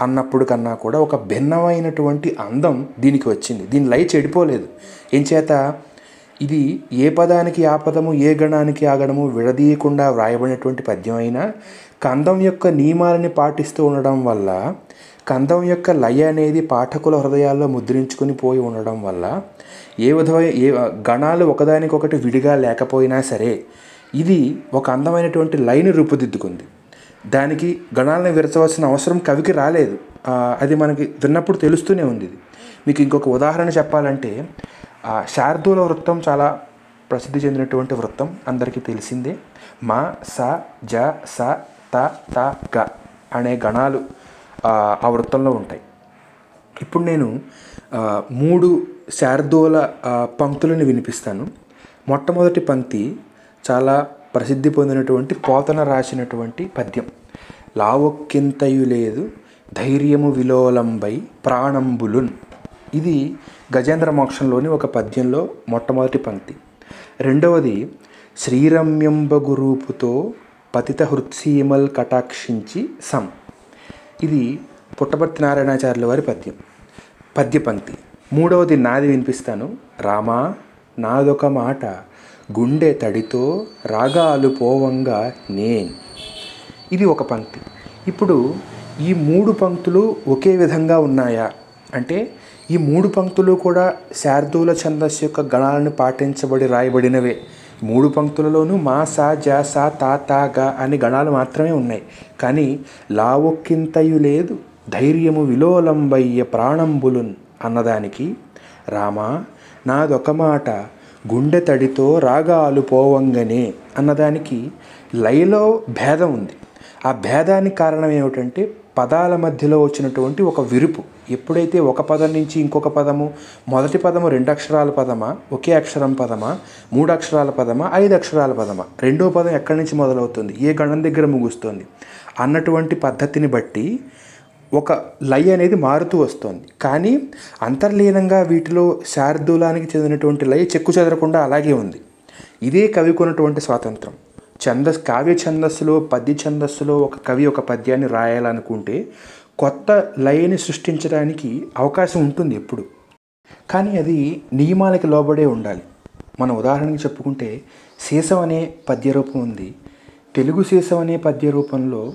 అన్నప్పుడు కన్నా కూడా ఒక భిన్నమైనటువంటి అందం దీనికి వచ్చింది. దీని లై చెడిపోలేదు. ఏం చేత ఇది ఏ పదానికి ఆ పదము ఏ గణానికి ఆ గణము విడదీయకుండా వ్రాయబడినటువంటి పద్యం అయినా కందం యొక్క నియమాలని పాటిస్తూ ఉండడం వల్ల కందం యొక్క లయ అనేది పాఠకుల హృదయాల్లో ముద్రించుకుని పోయి ఉండడం వల్ల ఏ విధమైన ఏ గణాలు ఒకదానికొకటి విడిగా లేకపోయినా సరే ఇది ఒక అందమైనటువంటి లైన్ రూపుదిద్దుకుంది. దానికి గణాలను విరచవలసిన అవసరం కవికి రాలేదు. అది మనకి విన్నప్పుడు తెలుస్తూనే ఉంది మీకు ఇంకొక ఉదాహరణ చెప్పాలంటే శార్దూల వృత్తం చాలా ప్రసిద్ధి చెందినటువంటి వృత్తం అందరికీ తెలిసిందే. మా స జ స త త గ అనే గణాలు ఆ, వృత్తంలో ఉంటాయి. ఇప్పుడు నేను మూడు శార్దూల పంక్తులను వినిపిస్తాను. మొట్టమొదటి పంక్తి చాలా ప్రసిద్ధి పొందినటువంటి పోతన రాసినటువంటి పద్యం. లావొక్కింతయు లేదు ధైర్యము విలోలంబై ప్రాణంబులున్. ఇది గజేంద్ర మోక్షంలోని ఒక పద్యంలో మొట్టమొదటి పంక్తి. రెండవది శ్రీరమ్యంబగురూపుతో పతిత హృత్సీమల్ కటాక్షించి సం ఇది పుట్టపర్తి నారాయణాచార్యుల వారి పద్యం. పద్య పంక్తి. మూడవది నాది వినిపిస్తాను. రామా నాదొక మాట. గుండె తడితో రాగాలు పోవంగా నేన్. ఇది ఒక పంక్తి. ఇప్పుడు ఈ మూడు పంక్తులు ఒకే విధంగా ఉన్నాయా? అంటే ఈ మూడు పంక్తులు కూడా శార్దూల ఛందస్సు యొక్క గణాలను పాటించబడి రాయబడినవే. మూడు పంక్తులలోనూ మా సా జా సా తా తా గా అనే గణాలు మాత్రమే ఉన్నాయి. కానీ లావొక్కింతయు లేదు ధైర్యము విలోలంబయ్య ప్రాణంబులున్ అన్నదానికి రామా నాదొక మాట గుండె తడితో రాగాలు పోవంగనే అన్నదానికి లయలో భేదం ఉంది. ఆ భేదానికి కారణం ఏమిటంటే పదాల మధ్యలో వచ్చినటువంటి ఒక విరుపు. ఎప్పుడైతే ఒక పదం నుంచి ఇంకొక పదము మొదటి పదము రెండు అక్షరాల పదమా ఒకే అక్షరం పదమా మూడు అక్షరాల పదమా ఐదు అక్షరాల పదమా? రెండో పదం ఎక్కడి నుంచి మొదలవుతుంది? ఏ గణం దగ్గర ముగుస్తుంది? అన్నటువంటి పద్ధతిని బట్టి ఒక లయ అనేది మారుతూ వస్తుంది. కానీ అంతర్లీనంగా వీటిలో శారదూలానికి చెందినటువంటి లయ చెక్కు చెదరకుండా అలాగే ఉంది. ఇదే కవి ఉన్నటువంటి స్వాతంత్రం. ఛందస్ కావ్య ఛందస్సులో పద్య ఛందస్సులో ఒక కవి ఒక పద్యాన్ని రాయాలనుకుంటే కొత్త లయని సృష్టించడానికి అవకాశం ఉంటుంది ఎప్పుడు. కానీ అది నియమాలకి లోబడే ఉండాలి. మన ఉదాహరణకి చెప్పుకుంటే సీసం అనే పద్య రూపం ఉంది. తెలుగు సీసం అనే పద్య రూపంలో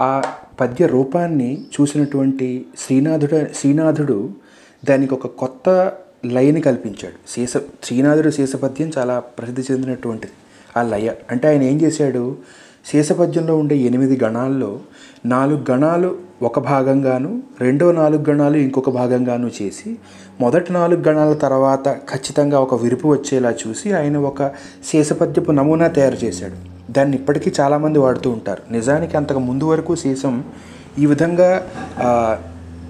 ఆ పద్య రూపాన్ని చూసినటువంటి శ్రీనాథుడు శ్రీనాథుడు దానికి ఒక కొత్త లయని కల్పించాడు. సీస శ్రీనాథుడు సీసపద్యం చాలా ప్రసిద్ధి చెందినటువంటిది. ఆ లయ అంటే ఆయన ఏం చేశాడు? శీసపద్యంలో ఉండే ఎనిమిది గణాల్లో నాలుగు గణాలు ఒక భాగంగాను రెండో నాలుగు గణాలు ఇంకొక భాగంగాను చేసి మొదటి నాలుగు గణాల తర్వాత ఖచ్చితంగా ఒక విరుపు వచ్చేలా చూసి ఆయన ఒక శేషపద్యపు నమూనా తయారు చేశాడు. దాన్ని ఇప్పటికీ చాలామంది వాడుతూ ఉంటారు. నిజానికి అంతకు ముందు వరకు సీసం ఈ విధంగా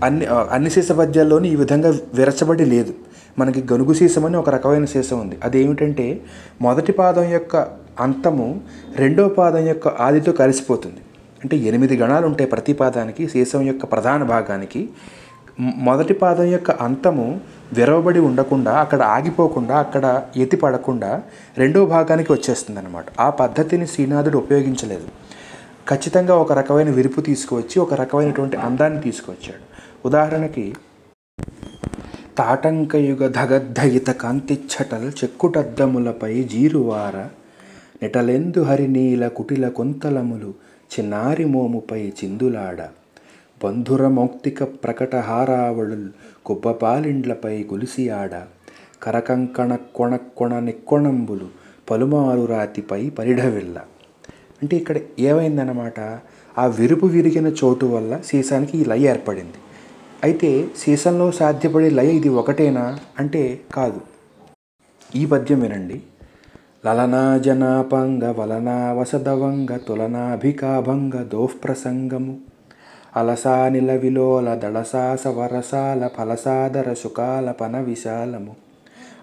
అన్ని అన్ని శేషపద్యాల్లోనూ ఈ విధంగా విరచబడి లేదు. మనకి గనుగు సీసం అని ఒక రకమైన సీసం ఉంది. అదేమిటంటే మొదటి పాదం యొక్క అంతము రెండో పాదం యొక్క ఆదితో కలిసిపోతుంది. అంటే ఎనిమిది గణాలు ఉంటాయి ప్రతి పాదానికి శీసం యొక్క ప్రధాన భాగానికి మొదటి పాదం యొక్క అంతము విరవబడి ఉండకుండా అక్కడ ఆగిపోకుండా అక్కడ ఎత్తి పడకుండా రెండో భాగానికి వచ్చేస్తుంది అనమాట ఆ పద్ధతిని శ్రీనాథుడు ఉపయోగించలేదు. ఖచ్చితంగా ఒక రకమైన విరుపు తీసుకువచ్చి ఒక రకమైనటువంటి అందాన్ని తీసుకువచ్చాడు. ఉదాహరణకి తాటంకయుగ ధగద్ధయిత కాంతిచ్చటల్ చెక్కుటద్దములపై జీరువార నిటలెందు హరినీల కుటిల కొంతలములు చిన్నారి మోముపై చిందులాడ. బంధుర మౌక్తిక ప్రకట హారావళుల్ కుబ్బపాలిండ్లపై గులిసియాడ. కరకంకణ కొణ కొణ నిక్కొణంబులు పలుమారు రాతిపై పరిఢవిల్ల అంటే ఇక్కడ ఏమైందన్నమాట? ఆ విరుపు విరిగిన చోటు వల్ల సీసానికి ఈ లయ ఏర్పడింది. అయితే సీసంలో సాధ్యపడే లయ ఇది ఒకటేనా? అంటే కాదు. ఈ పద్యం వినండి. లలనా జనాపంగ వలనా వసదవంగ తులనాభికాభంగ దోఃప్రసంగము అలసా నిల విలోల దళసా ఫలసాదర శుకాల పన విశాలము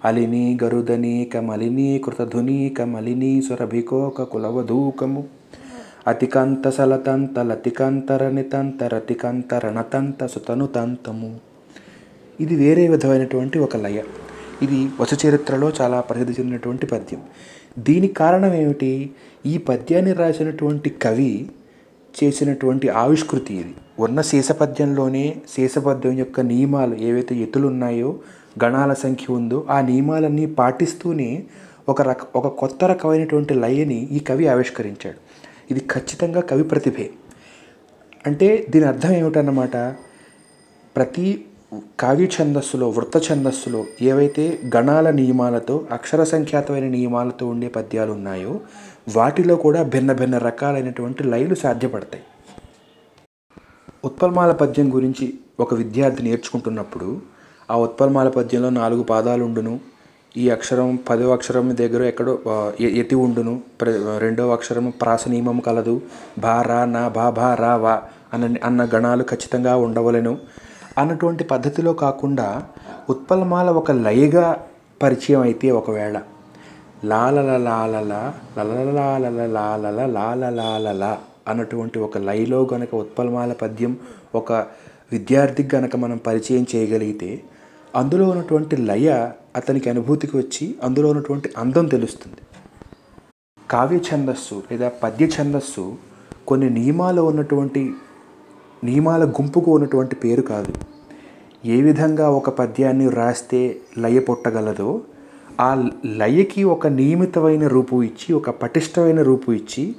అలినీ గరుదనీక మలినీ కృతధునీక మలినీ సురభికోక కులవధూకము అతికంత సలతంత లతికంతర రతికంత రణతంత సుతనుతంతము ఇది వేరే విధమైనటువంటి ఒక లయ. ఇది వసు చరిత్రలో చాలా ప్రసిద్ధి చెందినటువంటి పద్యం. దీనికి కారణం ఏమిటి? ఈ పద్యాన్ని రాసినటువంటి కవి చేసినటువంటి ఆవిష్కృతి ఇది. ఉన్న శేషపద్యంలోనే శేషపద్యం యొక్క నియమాలు ఏవైతే ఎత్తులు ఉన్నాయో గణాల సంఖ్య ఉందో ఆ నియమాలన్నీ పాటిస్తూనే ఒక రక ఒక కొత్త రకమైనటువంటి లయని ఈ కవి ఆవిష్కరించాడు. ఇది ఖచ్చితంగా కవి ప్రతిభే. అంటే దీని అర్థం ఏమిటన్నమాట? ప్రతి కావ్య ఛందస్సులో వృత్త ఛందస్సులో ఏవైతే గణాల నియమాలతో అక్షర సంఖ్యాతమైన నియమాలతో ఉండే పద్యాలు ఉన్నాయో వాటిలో కూడా భిన్న భిన్న రకాలైనటువంటి లయలు సాధ్యపడతాయి. ఉత్పల్మాల పద్యం గురించి ఒక విద్యార్థి నేర్చుకుంటున్నప్పుడు ఆ ఉత్పల్మాల పద్యంలో నాలుగు పాదాలు ఉండును. ఈ అక్షరం పదో అక్షరం దగ్గర ఎక్కడో ఎ- ఎతి ఉండును. ప్ర- రెండవ అక్షరం ప్రాస నియమం కలదు. భా రా నా భా భా రా వా అన్న అన్న గణాలు ఖచ్చితంగా ఉండవలెను. అన్నటువంటి పద్ధతిలో కాకుండా ఉత్పలమాల ఒక లయగా పరిచయం అయితే ఒకవేళ. లాలల లాలల లలలాలల లాలల లాలలాలల అన్నటువంటి ఒక లయలో గనక ఉత్పలమాల పద్యం ఒక విద్యార్థికి గనక మనం పరిచయం చేయగలిగితే అందులో ఉన్నటువంటి లయ అతనికి అనుభూతికి వచ్చి అందులో ఉన్నటువంటి అందం తెలుస్తుంది. కావ్య ఛందస్సు లేదా పద్య ఛందస్సు కొన్ని నియమాలు ఉన్నటువంటి నియమాల గుంపుకు ఉన్నటువంటి పేరు కాదు. ఏ విధంగా ఒక పద్యాన్ని రాస్తే లయ పుట్టగలదో ఆ లయకి ఒక నియమితమైన రూపు ఇచ్చి ఒక పటిష్టమైన రూపు ఇచ్చి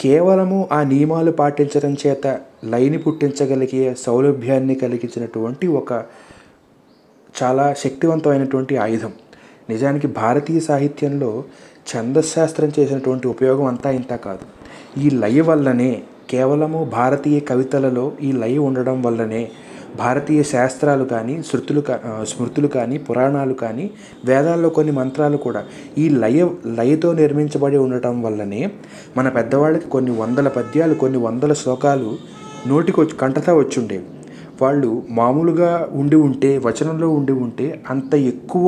కేవలము ఆ నియమాలు పాటించడం చేత లయని పుట్టించగలిగే సౌలభ్యాన్ని కలిగించినటువంటి ఒక చాలా శక్తివంతమైనటువంటి ఆయుధం. నిజానికి భారతీయ సాహిత్యంలో ఛందశాస్త్రం చేసినటువంటి ఉపయోగం అంతా ఇంత కాదు. ఈ లయ వల్లనే కేవలము భారతీయ కవితలలో ఈ లయ ఉండడం వల్లనే భారతీయ శాస్త్రాలు కానీ శృతులు కా స్మృతులు కానీ పురాణాలు కానీ వేదాల్లో కొన్ని మంత్రాలు కూడా ఈ లయ లయతో నిర్మించబడి ఉండటం వల్లనే మన పెద్దవాళ్ళకి కొన్ని వందల పద్యాలు కొన్ని వందల శ్లోకాలు నోటికి వచ్చి కంటతా వచ్చుండేవి వాళ్ళు మామూలుగా ఉండి ఉంటే వచనంలో ఉండి ఉంటే అంత ఎక్కువ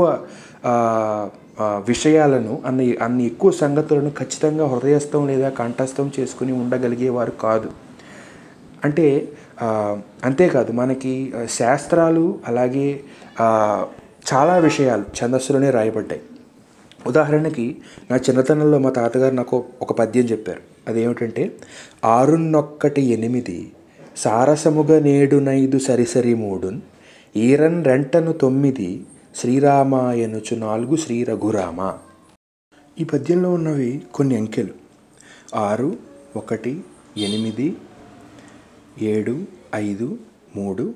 విషయాలను అన్ని అన్ని ఎక్కువ సంగతులను ఖచ్చితంగా హృదయస్థం లేదా కంఠస్థం చేసుకుని ఉండగలిగేవారు కాదు. అంటే అంతేకాదు మనకి శాస్త్రాలు అలాగే చాలా విషయాలు ఛందస్సులోనే రాయబడ్డాయి. ఉదాహరణకి నా చిన్నతనంలో మా తాతగారు నాకు ఒక పద్యం చెప్పారు. అదేమిటంటే ఆరున్నొక్కటి ఎనిమిది సారసముగ నేడునైదు సరిసరి మూడున్ ఈరన్ రెంటను తొమ్మిది శ్రీరామాయనుచు నాలుగు శ్రీ రఘురామ ఈ పద్యంలో ఉన్నవి కొన్ని అంకెలు. ఆరు ఒకటి ఎనిమిది ఏడు ఐదు మూడు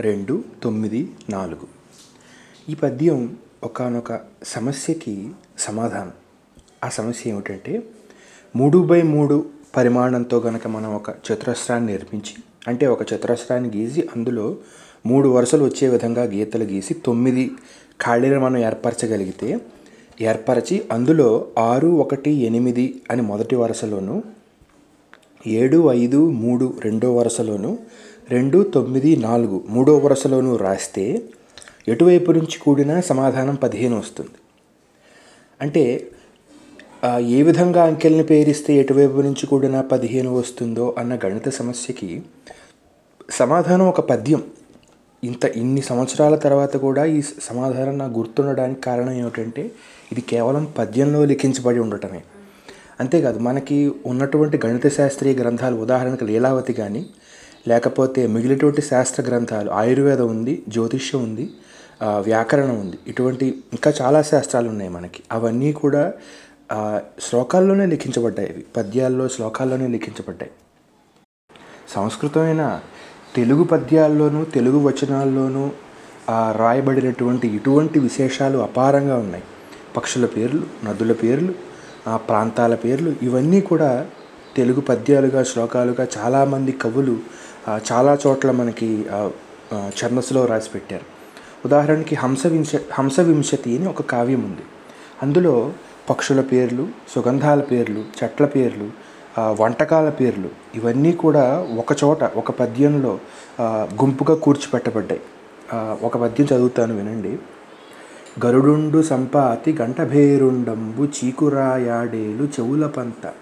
రెండు తొమ్మిది నాలుగు. ఈ పద్యం ఒకానొక సమస్యకి సమాధానం. ఆ సమస్య ఏమిటంటే మూడు బై మూడు పరిమాణంతో గనక మనం ఒక చతురస్రాన్ని నిర్మించి అంటే ఒక చతురస్రాన్ని గీసి అందులో మూడు వరుసలు వచ్చే విధంగా గీతలు గీసి తొమ్మిది ఖాళీలను మనం ఏర్పరచగలిగితే ఏర్పరచి అందులో ఆరు ఒకటి ఎనిమిది అని మొదటి వరుసలోను ఏడు ఐదు మూడు రెండో వరుసలోను రెండు తొమ్మిది నాలుగు మూడో వరుసలోను రాస్తే ఎటువైపు నుంచి కూడిన సమాధానం పదిహేను వస్తుంది. అంటే ఏ విధంగా అంకెల్ని పేరిస్తే ఎటువైపు నుంచి కూడిన పదిహేను వస్తుందో అన్న గణిత సమస్యకి సమాధానం ఒక పద్యం. ఇంత ఇన్ని సంవత్సరాల తర్వాత కూడా ఈ సమాధానం నాకు గుర్తుండడానికి కారణం ఏమిటంటే ఇది కేవలం పద్యంలో లిఖించబడి ఉండటమే. అంతేకాదు మనకి ఉన్నటువంటి గణిత శాస్త్రీయ గ్రంథాలు ఉదాహరణకు లీలావతి కానీ లేకపోతే మిగిలినటువంటి శాస్త్ర గ్రంథాలు ఆయుర్వేదం ఉంది జ్యోతిష్యం ఉంది వ్యాకరణం ఉంది ఇటువంటి ఇంకా చాలా శాస్త్రాలు ఉన్నాయి మనకి. అవన్నీ కూడా శ్లోకాల్లోనే లిఖించబడ్డాయి ఇవి. పద్యాల్లో శ్లోకాల్లోనే లిఖించబడ్డాయి. సంస్కృతమైన తెలుగు పద్యాల్లోనూ తెలుగు వచనాల్లోనూ రాయబడినటువంటి ఇటువంటి విశేషాలు అపారంగా ఉన్నాయి. పక్షుల పేర్లు నదుల పేర్లు ఆ ప్రాంతాల పేర్లు ఇవన్నీ కూడా తెలుగు పద్యాలుగా శ్లోకాలుగా చాలామంది కవులు చాలా చోట్ల మనకి ఛందస్సులో రాసి పెట్టారు ఉదాహరణకి హంసవింశ హంసవింశతి అని ఒక కావ్యం ఉంది. అందులో పక్షుల పేర్లు సుగంధాల పేర్లు చెట్ల పేర్లు వంటకాల పేర్లు ఇవన్నీ కూడా ఒక చోట ఒక పద్యంలో గుంపుగా కూర్చిపెట్టబడ్డాయి. ఒక పద్యం చదువుతాను వినండి. గరుడుండు సంపాతి గంటభేరుండంబు చీకురాయాడేలు చెవుల పంత.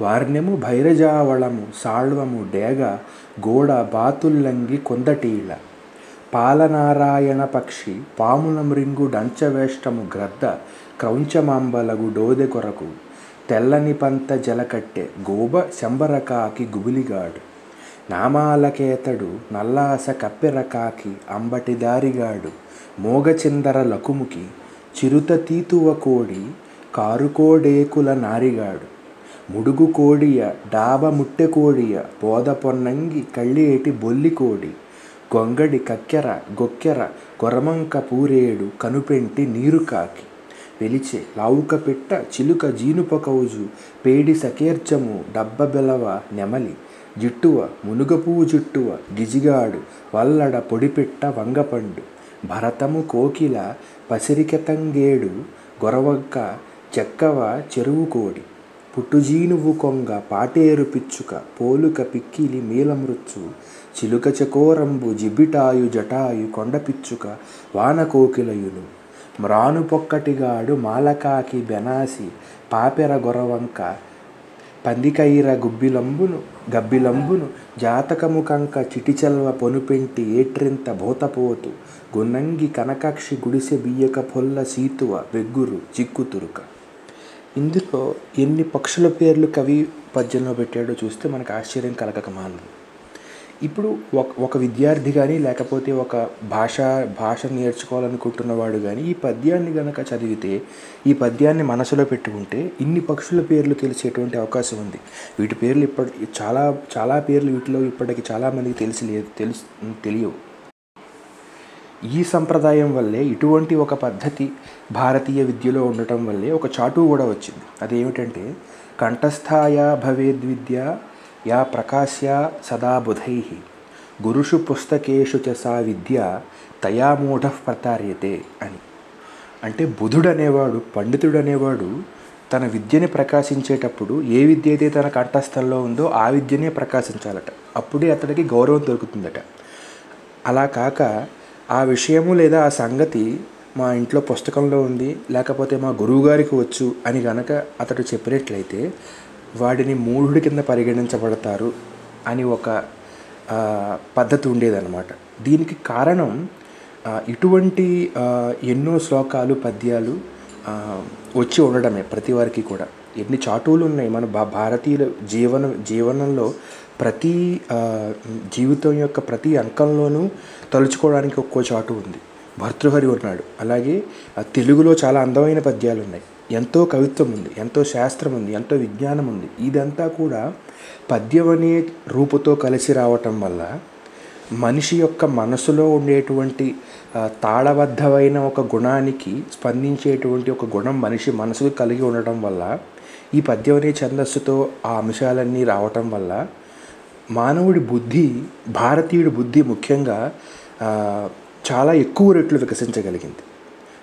వార్ణ్యము భైరజావళము సాళ్వము డేగ గోడ బాతుల్లంగి కొందటీల. పాలనారాయణ పక్షి పాముల మృంగు డంచవేష్టము గ్రద్ద క్రౌంచమాంబలగు డోదె కొరకు తెల్లని పంత జలకట్టె గోబ శంబరకాకి గుబులిగాడు. నామాలకేతడు నల్లాస కప్పెరకాకి అంబటి దారిగాడు. మోగచిందర లకుముకి చిరుత తీతువ కోడి కారుకోడేకుల నారిగాడు. ముడుగు కోడియ డాబ ముట్టె కోడియ పోద పొన్నంగి కళ్ళేటి బొల్లి కోడి. గొంగడి కక్కెర గొక్కెర కొరమంక పూరేడు కనుపెంటి నీరు కాకి వెలిచే లావుక పిట్ట చిలుక జీనుప కౌజు పేడి సకేర్చము డబ్బ బెలవ నెమలి జిట్టువ మునుగపువ్వు జుట్టువ గిజిగాడు వల్లడ పొడిపిట్ట వంగపండు భరతము కోకిల పసిరికెతంగేడు గొరవక్క చెక్కవ చెరువు కోడి పుట్టుజీనువు కొంగ పాటేరు పిచ్చుక పోలుక పిక్కిలి మీలమృచ్చు చిలుక చకోరంబు జిబిటాయు జటాయు కొండ పిచ్చుక మ్రానుపొక్కటిగాడు మాలకాకి బెనాసి పాపెర గొరవంక పందికైర గుబ్బిలంబును గబ్బిలంబును జాతకము కంక చిటిచల్వ పొనుపెంటి ఏట్రింత భూతపోతు గున్నంగి కనకాక్షి గుడిసె బియ్యక పొల్ల సీతువ వెగ్గురు చిక్కుతురుక. ఇందులో ఎన్ని పక్షుల పేర్లు కవి పద్యంలో పెట్టాడో చూస్తే మనకు ఆశ్చర్యం కలగక మానదు ఇప్పుడు ఒక ఒక విద్యార్థి కానీ లేకపోతే ఒక భాష భాష నేర్చుకోవాలనుకుంటున్నవాడు కానీ ఈ పద్యాన్ని గనక చదివితే ఈ పద్యాన్ని మనసులో పెట్టుకుంటే ఇన్ని పక్షుల పేర్లు తెలిసేటువంటి అవకాశం ఉంది. వీటి పేర్లు ఇప్పటి చాలా చాలా పేర్లు వీటిలో ఇప్పటికి చాలామందికి తెలిసి లేదు తెలుసు తెలియవు. ఈ సంప్రదాయం వల్లే ఇటువంటి ఒక పద్ధతి భారతీయ విద్యలో ఉండటం వల్లే ఒక చాటు కూడా వచ్చింది. అదేమిటంటే కంఠస్థాయ భవేద్విద్య యా ప్రకాశ్యా సదా బుధై. గురుషు పుస్తకేషు చ సా విద్య తయా మూఢ ప్రతార్యతే అని. అంటే బుధుడు అనేవాడు పండితుడు అనేవాడు తన విద్యని ప్రకాశించేటప్పుడు ఏ విద్య అయితే తన కంఠస్థంలో ఉందో ఆ విద్యనే ప్రకాశించాలట. అప్పుడే అతడికి గౌరవం దొరుకుతుందట. అలా కాక ఆ విషయము లేదా ఆ సంగతి మా ఇంట్లో పుస్తకంలో ఉంది లేకపోతే మా గురువుగారికి వచ్చు అని గనక అతడు చెప్పినట్లయితే వాడిని మూఢుడి కింద పరిగణించబడతారు అని ఒక పద్ధతి ఉండేదన్నమాట. దీనికి కారణం ఇటువంటి ఎన్నో శ్లోకాలు పద్యాలు వచ్చి ఉండడమే ప్రతి వారికి కూడా. ఎన్ని చాటువులు ఉన్నాయి. మన భారతీయుల జీవన జీవనంలో ప్రతి జీవితం యొక్క ప్రతి అంకంలోనూ తలుచుకోవడానికి ఒక్కో చాటు ఉంది. భర్తృహరి ఉన్నాడు. అలాగే తెలుగులో చాలా అందమైన పద్యాలు ఉన్నాయి ఎంతో కవిత్వం ఉంది ఎంతో శాస్త్రం ఉంది ఎంతో విజ్ఞానం ఉంది ఇదంతా కూడా పద్యం అనే రూపుతో కలిసి రావటం వల్ల మనిషి యొక్క మనసులో ఉండేటువంటి తాళబద్ధమైన ఒక గుణానికి స్పందించేటువంటి ఒక గుణం మనిషి మనసుకు కలిగి ఉండటం వల్ల ఈ పద్యం అనే ఛందస్సుతో ఆ అంశాలన్నీ రావటం వల్ల మానవుడి బుద్ధి భారతీయుడి బుద్ధి ముఖ్యంగా చాలా ఎక్కువ రెట్లు వికసించగలిగింది.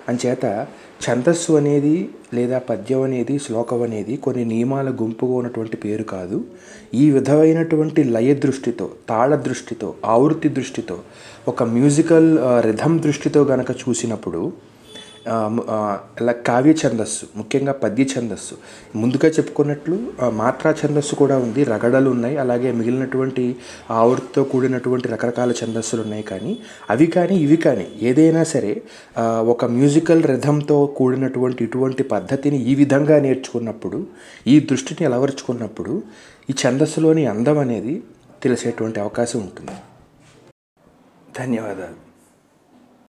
అంచేత ఛందస్సు అనేది లేదా పద్యం అనేది శ్లోకం అనేది కొన్ని నియమాల గుంపుగా ఉన్నటువంటి పేరు కాదు. ఈ విధమైనటువంటి లయ దృష్టితో తాళ దృష్టితో ఆవృత్తి దృష్టితో ఒక మ్యూజికల్ రిథం దృష్టితో గనక చూసినప్పుడు ఇలా కావ్య ఛందస్సు ముఖ్యంగా పద్య ఛందస్సు. ముందుగా చెప్పుకున్నట్లు మాత్రా ఛందస్సు కూడా ఉంది. రగడలు ఉన్నాయి. అలాగే మిగిలినటువంటి ఆవృత్తితో కూడినటువంటి రకరకాల ఛందస్సులు ఉన్నాయి కానీ అవి కానీ ఇవి కానీ ఏదైనా సరే ఒక మ్యూజికల్ రిథంతో కూడినటువంటి ఇటువంటి పద్ధతిని ఈ విధంగా నేర్చుకున్నప్పుడు ఈ దృష్టిని అలవరుచుకున్నప్పుడు ఈ ఛందస్సులోని అందం అనేది తెలిసేటువంటి అవకాశం ఉంటుంది. ధన్యవాదాలు.